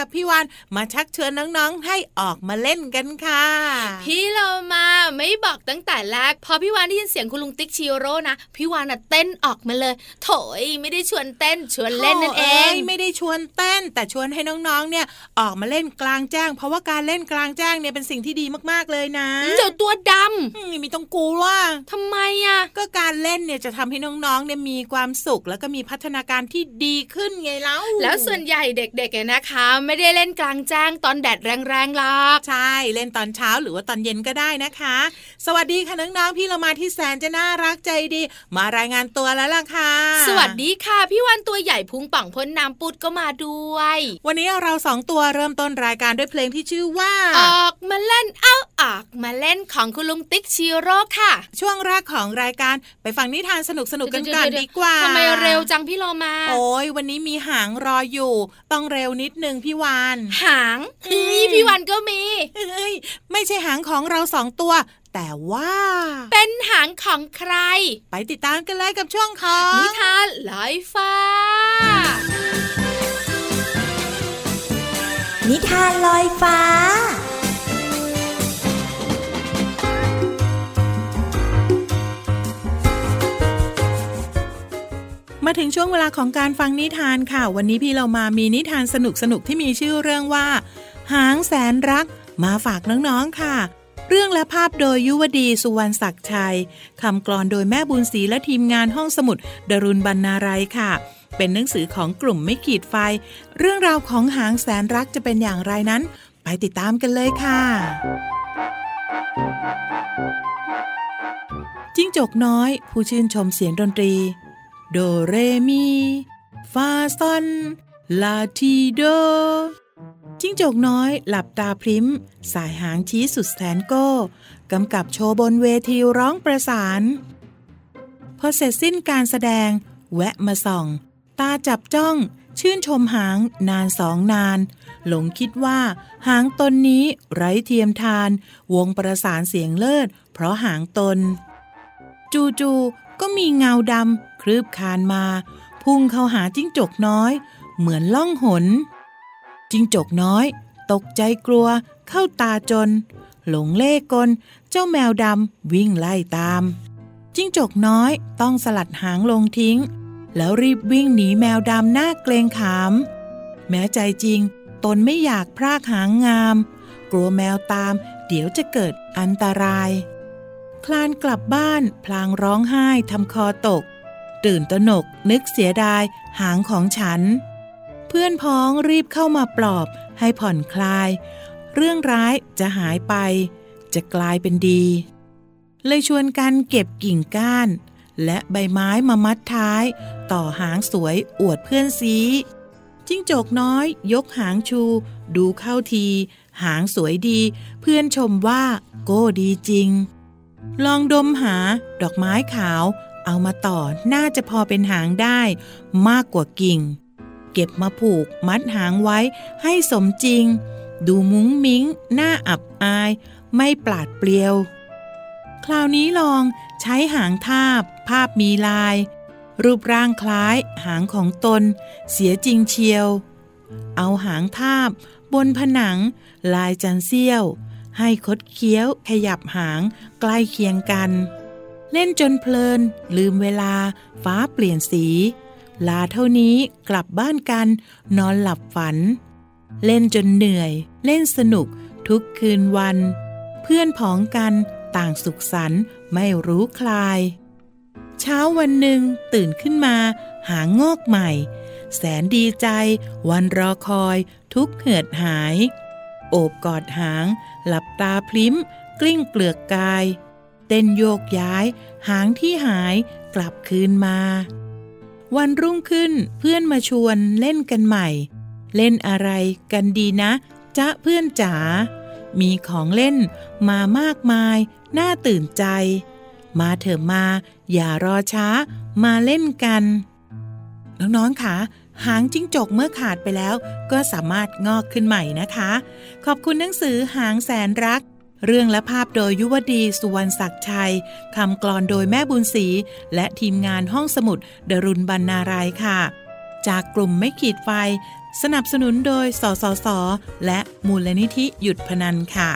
กับพี่วันมาชักชวนน้องๆให้ออกมาเล่นกันค่ะ พี่เรามาไม่บอกตั้งแต่แรกพอพี่วานได้ยินเสียงคุณลุงติ๊กชิโร่นะพี่วานน่ะเต้นออกมาเลย โถยไม่ได้ชวนเต้นชวนเล่นนั่นเองโถ่ยไม่ได้ชวนเต้น แต่ชวนให้น้องๆเนี่ยออกมาเล่นกลางแจ้ง เพราะว่าการเล่นกลางแจ้งเนี่ยเป็นสิ่งที่ดีมากๆเลยนะเจ้าตัวดอืมไมีต้องกลัวว่าำทำไมอะก็การเล่นเนี่ยจะทำให้น้องๆเนี่ยมีความสุขแล้วก็มีพัฒนาการที่ดีขึ้นไงเล่าแล้วส่วนใหญ่เด็กๆเนี่ยนะคะ ไม่ได้เล่นกลางแจ้งตอนแดดแรงๆหรอกใช่เล่นตอนเช้าหรือว่าตอนเย็นก็ได้นะคะ สวัสดีค่ะน้องๆพี่เรามาที่แสนจะน่ารักใจดี มารายงานตัวแล้วล่ะค่ะ สวัสดีค่ะ พี่วันตัวใหญ่พุงป่องพ้นน้ำปุดก็มาด้วย วันนี้เราสองตัวเริ่มต้นรายการด้วยเพลงที่ชื่อว่า ออกมาเล่นเอาออกมามาเล่นของคุณลุงติ๊กชิโร่ค่ะ ช่วงแรกของรายการไปฟังนิทานสนุกสนุกๆกันก่อนเดี๋ยวๆๆดีกว่าทำไมเร็วจังพี่โลมา โอ้ยวันนี้มีหางรออยู่ ต้องเร็วนิดนึงพี่วานหางนี่พี่วันก็มีเอ้ยไม่ใช่หางของเราสองตัว แต่ว่า เป็นหางของใคร ไปติดตามกันเลยกับช่วงของนิทานลอยฟ้า นิทานลอยฟ้า มาถึงช่วงเวลาของการฟังนิทานค่ะ วันนี้พี่เรามามีนิทานสนุกสนุกๆที่มีชื่อเรื่องว่า หางแสนรัก มาฝากน้องๆค่ะ เรื่องและภาพโดยยุวดีสุวรรณศักดิ์ชัยคำกลอนโดยแม่บุญศรีและทีมงานห้องสมุดดรุณบรรณารัยค่ะ เป็นหนังสือของกลุ่มไม่ขีดไฟ เรื่องราวของหางแสนรักจะเป็นอย่างไรนั้น ไปติดตามกันเลยค่ะจิ้งจกน้อย ผู้ชื่นชมเสียงดนตรี โดเรมีฟาซอนลาทีโดจิ้งจกน้อยหลับตาพริ้ม สายหางชี้สุดแสนโก้กำกับโชว์บนเวทีร้องประสาน พอเสร็จสิ้นการแสดง แวะมาส่อง ตาจับจ้อง ชื่นชมหางนานสองนาน หลงคิดว่า หางตนนี้ไร้เทียมทาน วงประสานเสียงเลิศ เพราะหางตน จู่ๆก็มีเงาดำ คลืบคานมา พุ่งเข้าหาจิ้งจกน้อย เหมือนล่องหน จิ้งจกน้อย ตกใจกลัว เข้าตาจน หลงเล่กล เจ้าแมวดำวิ่งไล่ตาม จิ้งจกน้อยต้องสลัดหางลงทิ้ง แล้วรีบวิ่งหนีแมวดำหน้าเกรงขาม แม้ใจจริง ตนไม่อยากพรากหางงาม กลัวแมวตาม เดี๋ยวจะเกิดอันตรายคลานกลับบ้านพลางร้องไห้ทำคอตก ตื่นตระหนกนึกเสียดายหางของฉัน เพื่อนพ้องรีบเข้ามาปลอบให้ผ่อนคลาย เรื่องร้ายจะหายไป จะกลายเป็นดี เลยชวนกันเก็บกิ่งก้าน และใบไม้มามัดท้าย ต่อหางสวยอวดเพื่อนซีจิ้งจกน้อยยกหางชู ดูเข้าที หางสวยดี เพื่อนชมว่าโก้ดีจริง ลองดมหาดอกไม้ขาว เอามาต่อน่าจะพอเป็นหางได้มากกว่ากิ่ง เก็บมาผูกมัดหางไว้ให้สมจริง ดูมุ้งมิ้งหน่าอับอาย ไม่ปลาดเปลียว คราวนี้ลองใช้หางทาบ ภาพมีลาย รูปร่างคล้าย หางของตน เสียจริงเชียว เอาหางทาบ บนผนัง ลายจันเสี้ยว ให้คดเคี้ยวขยับหางใกล้เคียงกัน เล่นจนเพลิน ลืมเวลา ฟ้าเปลี่ยนสี ลาเท่านี้กลับบ้านกัน นอนหลับฝัน เล่นจนเหนื่อย เล่นสนุก ทุกคืนวัน เพื่อนพ้องกันต่างสุขสันต์ไม่รู้คลาย เช้าวันหนึ่งตื่นขึ้นมา หางงอกใหม่ แสนดีใจ วันรอคอย ทุกเหือดหาย โอบกอดหาง หลับตาพลิ้ม กลิ้งเปลือกกาย เต้นโยกย้าย หางที่หายกลับคืนมา วันรุ่งขึ้นเพื่อนมาชวนเล่นกันใหม่ เล่นอะไรกันดีนะจ๊ะเพื่อนจ๋ามีของเล่นมามากมาย น่าตื่นใจ มาเถอะมา อย่ารอช้า มาเล่นกัน น้องๆค่ะหางจิ้งจกเมื่อขาดไปแล้ว ก็สามารถงอกขึ้นใหม่นะคะ ขอบคุณหนังสือหางแสนรัก เรื่องและภาพโดยยุวดีสุวรรณศักดิ์ชัยคำกลอนโดยแม่บุญศรีและทีมงานห้องสมุดดรุณบรรณารายค่ะ จากกลุ่มไม่ขีดไฟ สนับสนุนโดยสสส และมูลนิธิหยุดพนันค่ะ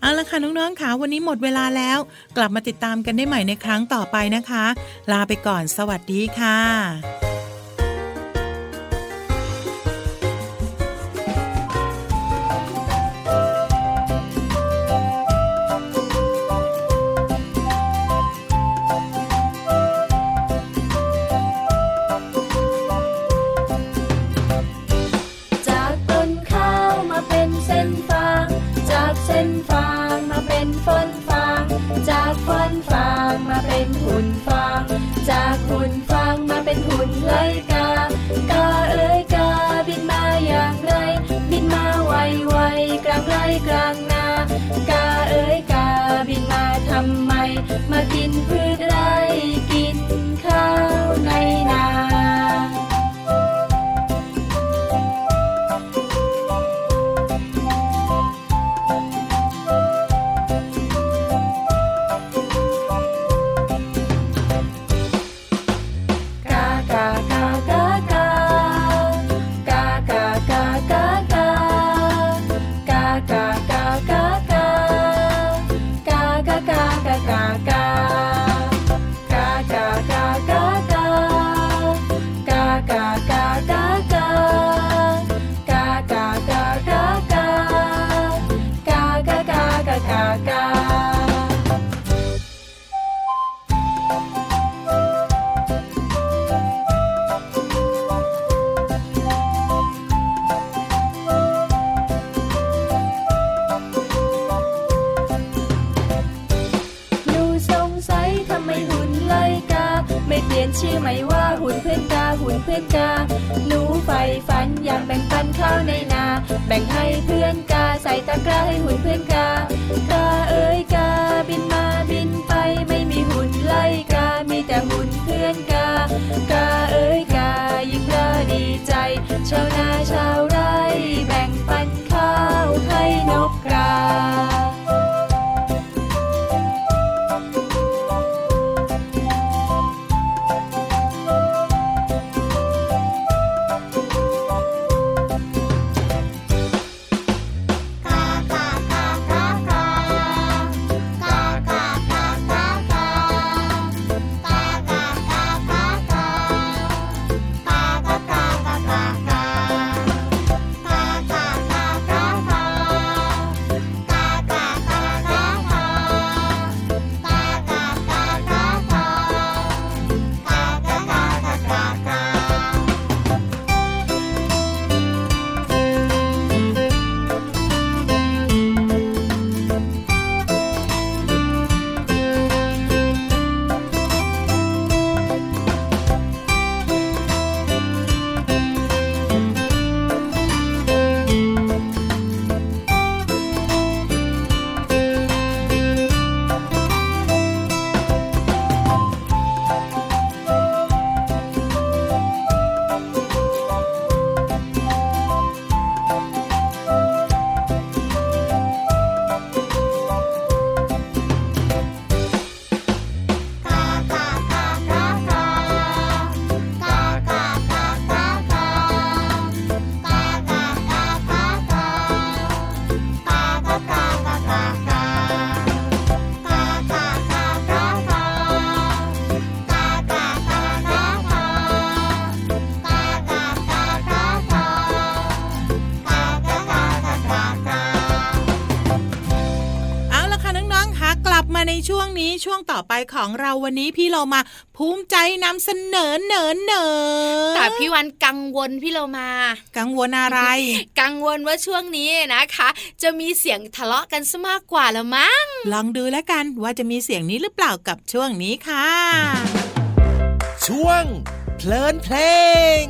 เอาละค่ะน้องๆค่ะวันนี้หมดเวลาแล้ว กลับมาติดตามกันได้ใหม่ในครั้งต่อไปนะคะ ลาไปก่อนสวัสดีค่ะ ไหลกากาเอ้ยกาบินมาอย่างไร บินมาไวไวกลางไรกลางนากาเอ้ยกาบินมาทำไม มากินพืช ของเราวันนี้พี่เรามาภูมิใจนำเสนอเนินเนินแต่พี่วันกังวลพี่เรามา กังวลอะไร กังวลว่าช่วงนี้นะคะ จะมีเสียงทะเลาะกันซะมากกว่าละมั้งลองดูแล้วกันว่าจะมีเสียงนี้หรือเปล่ากับช่วงนี้ค่ะ ช่วงเพลินเพลง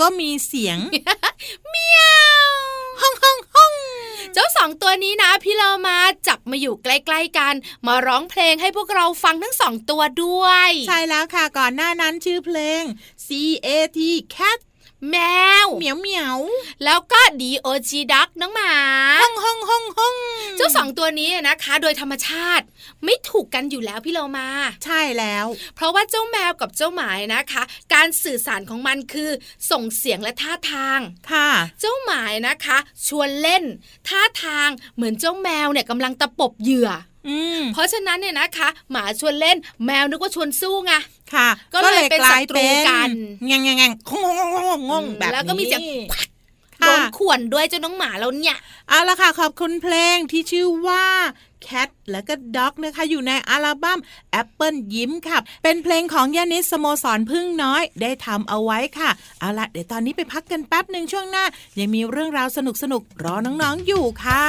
ก็มีเสียงเมียวห้องห้องห้องเจ้าสองตัวนี้นะพี่เรามาจับมาอยู่ใกล้ๆกัน มาร้องเพลงให้พวกเราฟังทั้งสองตัวด้วย ใช่แล้วค่ะก่อนหน้านั้นชื่อเพลง C A T Cat แมวเหมียวเหมียวแล้วก็ D O G Duck น้องหมาห้องห้องห้องห้องเจ้าสองตัวนี้นะคะ โดยธรรมชาติไม่ถูกกันอยู่แล้วพี่เรามา ใช่แล้ว เพราะว่าเจ้าแมวกับเจ้าหมายนะคะ การสื่อสารของมันคือส่งเสียงและท่าทางค่ะ เจ้าหมายนะคะ ชวนเล่น ท่าทางเหมือนเจ้าแมวเนี่ยกำลังตะปบเหยื่ออืม เพราะฉะนั้นเนี่ยนะคะ หมาชวนเล่นแมวนึกว่าชวนสู้ไงค่ะ ก็เลยเป็นศัตรูกันงงงงงงงงงงงงแบบนี้แล้วก็มีเสียงค่ะโดนข่วนด้วยเจ้าน้องหมาแล้วเนี่ยเอาละค่ะ ขอบคุณเพลงที่ชื่อว่า Cat แล้วก็ Dog นะคะ อยู่ในอัลบั้ม Apple ยิ้มค่ะ เป็นเพลงของยานิสสโมสรพึ่งน้อยได้ทำเอาไว้ค่ะ เอาละเดี๋ยวตอนนี้ไปพักกันแป๊บหนึ่งช่วงหน้า ยังมีเรื่องราวสนุกๆรอน้องๆอยู่ค่ะ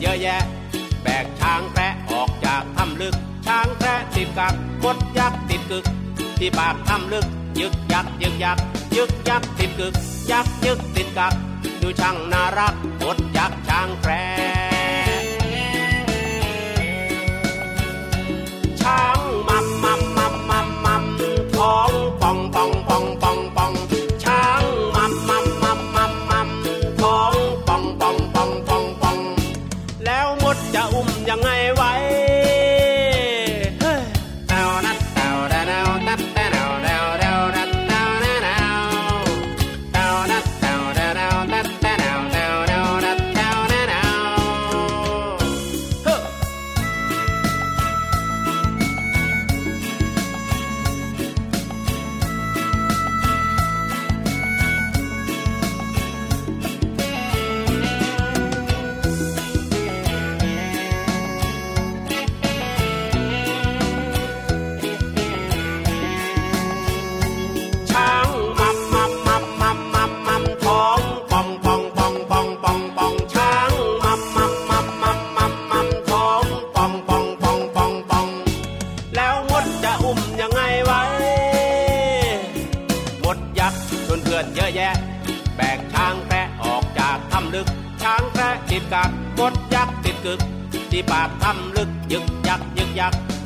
เยอะแยะ แบกช้างแคระออกจากถ้ำลึก ช้างแคระติดกักมดยักษ์ติดกึก ที่ปากถ้ำลึก ยึกยักยึกยักยึกยักติดกึก ยักยึกติดกักดูช่างน่ารักมดยักษ์ช้างแคระช้างมัมมัมมัมมัมมัมท้อง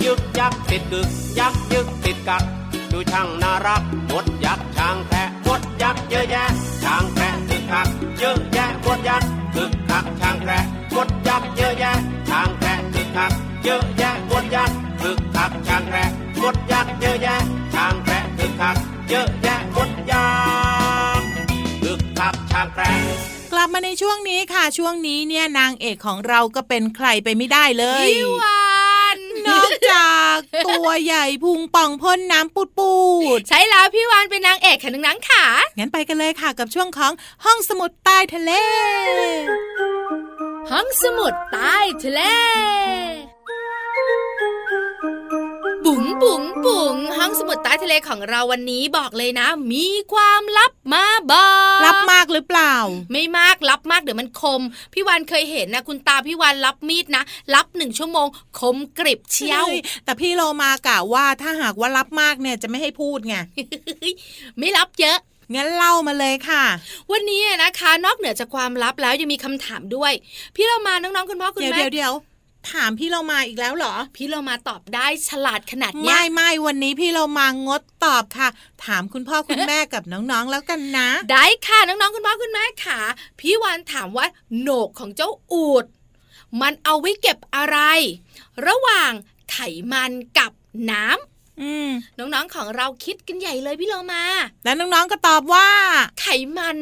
ยักยึกยักติดกึกยักยึกติดกักดูช่างน่ารักมดยักษ์ช้างแคระมดยักษ์เยอะแยะช้างแคระคึกคักเยอะแยะมดยักษ์คึกคักช้างแคระมดยักษ์เยอะแยะช้างแคระคึกคักเยอะแยะมดยักษ์คึกคักช้างแคระมดยักษ์เยอะแยะช้างแคระคึเยอะแยะหมดอยางคึกคักชาแกรงกลับมาในช่วงนี้ค่ะช่วงนี้เนี่ยนางเอกของเราก็เป็นใครไปไม่ได้เลยพี่วา นนอกจากตัวใหญ่พุงป่องพ่นน้ำปูดปูดใช่แล้วพี่วานเป็นนางเอกค่ะนังๆค่ะๆงั้นไปกันเลยค่ะกับช่วงของห้องสมุดใต้ทะเล ห้องสมุดใต้ทะเล บุ๋งบุ๋งบุ๋งห้องสมุดใต้ทะเลของเราวันนี้บอกเลยนะ มีความลับมาบอกรับมากหรือเปล่า ไม่มากรับมากเดี๋ยวมันคม พี่วานเคยเห็นนะ คุณตาพี่วานรับมีดนะรับหนึ่งชั่วโมง คมกริบเชียวฮ้แต่พี่โลมากะว่าถ้าหากว่ารับมากเนี่ยจะไม่ให้พูดไงไม่รับเยอะงั้นเล่ามาเลยค่ะ วันนี้นะคะ นอกเหนือจากความลับแล้วยังมีคำถามด้วย พี่เรามาน้องๆคุณพ่อคุณเดี๋ยวแม่เดี๋ยวเดี๋ยว ถามพี่เรามาอีกแล้วเหรอ พี่เรามาตอบได้ฉลาดขนาดเนี้ไม่ยไม่วันนี้พี่เรามางดตอบค่ะ ถามคุณพ่อคุณแม่กับน้องๆแล้วกันนะ ได้ค่ะน้องๆคุณพ่อคุณแม่ค่ะ พี่วานถามว่าโหนกของเจ้าอูด มันเอาไว้เก็บอะไร ระหว่างไขมันกับน้ำอืมน้องๆของเราคิดกันใหญ่เลยพี่เรามา แล้วน้องๆก็ตอบว่า ไขมัน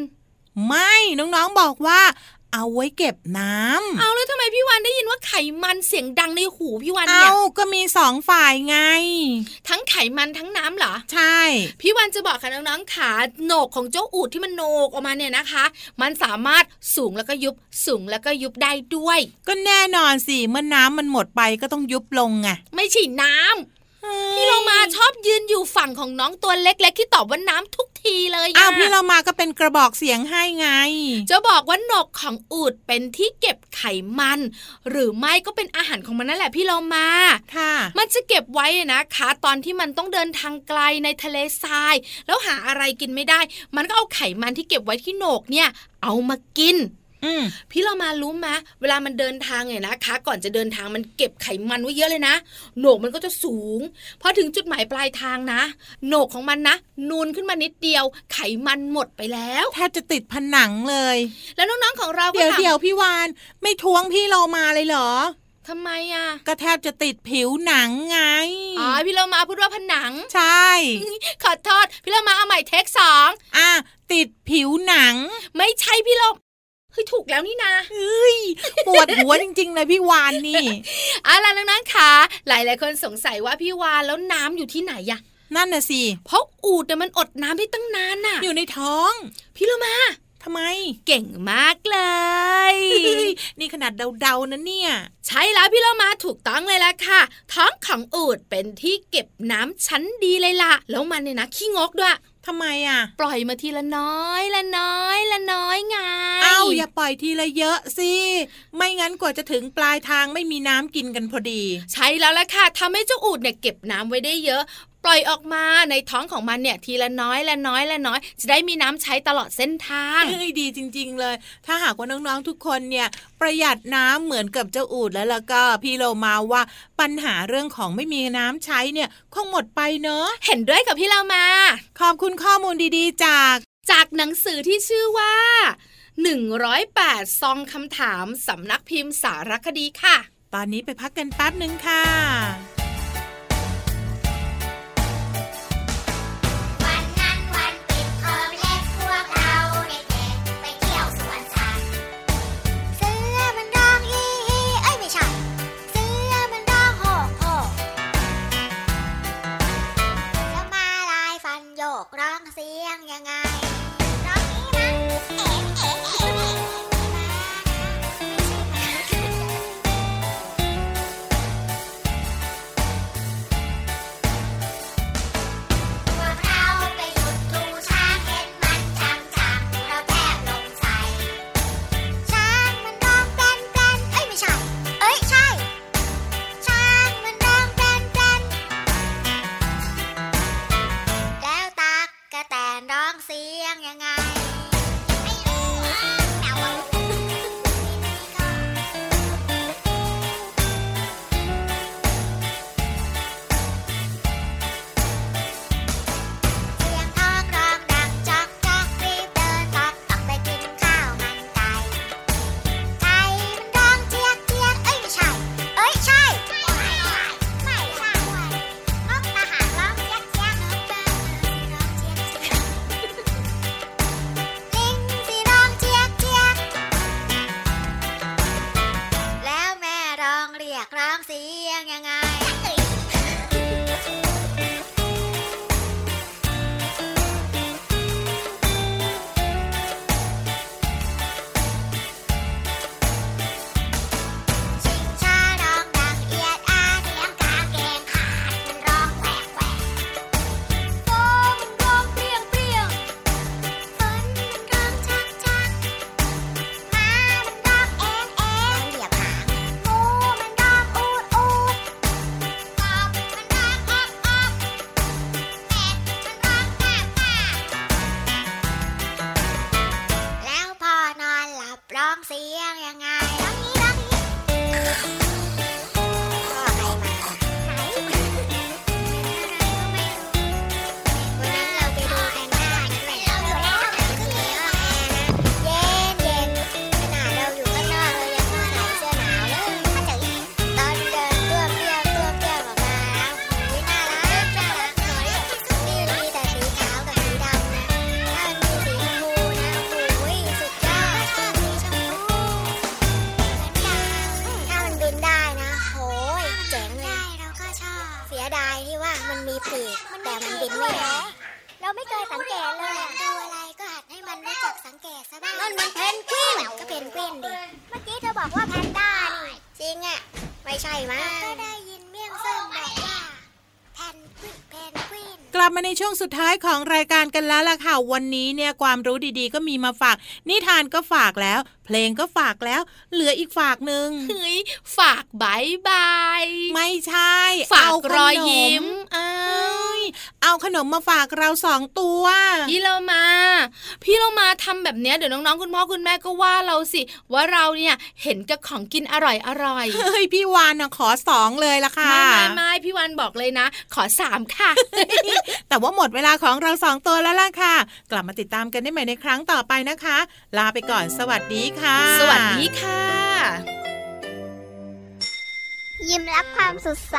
ไม่ น้องๆบอกว่า เอาไว้เก็บน้ำเอาแล้วทำไมพี่วานได้ยินว่าไขมันเสียงดังในหูพี่วานเอาเนี่ยก็มีสองฝ่ายไง ทั้งไขมันทั้งน้ำเหรอ ใช่ พี่วันจะบอกค่ะน้องๆขาโหนกของเจ้าอูดที่มันโหนกออกมาเนี่ยนะคะ มันสามารถสูงแล้วก็ยุบสูงแล้วก็ยุบได้ด้วย ก็แน่นอนสิเมื่อน้ำมันหมดไปก็ต้องยุบลงไง ไม่ใช่น้ำ พี่เรามาชอบยืนอยู่ฝั่งของน้องตัวเล็ก ๆ ที่ตอบว่าน้ำทุกทีเลยะอ้าวพี่เรามาก็เป็นกระบอกเสียงให้ไง จะบอกว่าหนกของอูดเป็นที่เก็บไขมัน หรือไม่ก็เป็นอาหารของมันนั่นแหละพี่เรามาค่ะ มันจะเก็บไว้นะคะ ตอนที่มันต้องเดินทางไกลในทะเลทราย แล้วหาอะไรกินไม่ได้ มันก็เอาไขมันที่เก็บไว้ที่โหนกเนี่ย เอามากินอืม พี่เรามารู้ไหมเวลามันเดินทางเนี่ยนะคะ ก่อนจะเดินทางมันเก็บไขมันไว้เยอะเลยนะโหนกมันก็จะสูงพอถึงจุดหมายปลายทางนะโหนกของมันนะนูนขึ้นมานิดเดียว ไขมันหมดไปแล้วแทบจะติดผนังเลย แล้วน้องๆของเราก็เดี๋ยวถามเดี๋ยวพี่วานไม่ทวงพี่เรามาเลยเหรอทำไมอะก็แทบจะติดผิวหนังไงอ๋อพี่เรามาพูดว่าผนัง ใช่ ขอโทษพี่เรามาเอาใหม่เทคสองอะติดผิวหนัง ไม่ใช่พี่เรา เฮ้ยถูกแล้วนี่นะเอ้ยปวดหัวจริง ๆ เลยพี่วานนี่เอาล่ะน้องๆค่ะหลายๆคนสงสัยว่าพี่วานแล้วน้ำอยู่ที่ไหนอะนั่นน่ะสิเพราะอูดเนี่ยมันอดน้ำได้ตั้งนานน่ะ อยู่ในท้อง พี่เรามาทำไม เก่งมากเลยเฮ้ยนี่ขนาดเดาๆนะเนี่ย ใช่แล้วพี่เรามาถูกต้องเลยละค่ะ ท้องของอูดเป็นที่เก็บน้ำชั้นดีเลยล่ะ แล้วมันเนี่ยนะขี้งกด้วย ทำไมอะ ปล่อยมาทีละน้อยละน้อยละน้อยไงเอ้าอย่าปล่อยทีละเยอะสิ ไม่งั้นกว่าจะถึงปลายทางไม่มีน้ำกินกันพอดี ใช่แล้วละค่ะทำให้เจ้าอูดเนี่ยเก็บน้ำไว้ได้เยอะปล่อยออกมาในท้องของมันเนี่ยทีละน้อยละน้อยละน้อย จะได้มีน้ำใช้ตลอดเส้นทางเฮ้ยดีจริง ๆ เลย ถ้าหากว่าน้องๆทุกคนเนี่ยประหยัดน้ำเหมือนกับเจ้าอูดแล้วแล้วก็พี่โลมาว่าปัญหาเรื่องของไม่มีน้ำใช้เนี่ยคงหมดไปเนอะเห็นด้วยกับพี่เรามา ขอบคุณข้อมูลดีๆ จากจากหนังสือที่ชื่อว่า 108 ซองคำถามสำนักพิมพ์สารคดีค่ะ ตอนนี้ไปพักกันแป๊บหนึ่งค่ะ สียงยังไง ร้องเสียงยังไง นกวินดิเมื่อกี้เธอบอกว่าแพนด้านี่จริงอะไม่ใช่มั้งก็ได้ยินเมี่ยงส้มบอกว่าแพนกวินเพนกวินกลับมาในช่วงสุดท้ายของรายการกันแล้วล่ะค่ะ วันนี้เนี่ยความรู้ดีๆ ก็มีมาฝาก นิทานก็ฝากแล้ว เพลงก็ฝากแล้ว เหลืออีกฝากหนึ่งเฮ้ยฝากบายบาย ไม่ใช่ ฝากเขนรอยยิ้มอ้า เอ้วยเอาขนมมาฝากเราสองตัว พี่เรามา พี่เรามาทำแบบเนี้ยเดี๋ยวน้องๆคุณพ่อคุณแม่ก็ว่าเราสิ ว่าเราเนี่ยเห็นกับของกินอร่อยอร่อยเฮ้ยพี่วานนะขอสองเลยละค่ะไม่ไม่ไม่พี่วันบอกเลยนะ ขอสามค่ะ แต่ว่าหมดเวลาของเราสองตัวแล้วล่ะค่ะ กลับมาติดตามกันได้ใหม่ในครั้งต่อไปนะคะ ลาไปก่อนสวัสดีค่ะ สวัสดีค่ะ ยิ้มรับความสดใส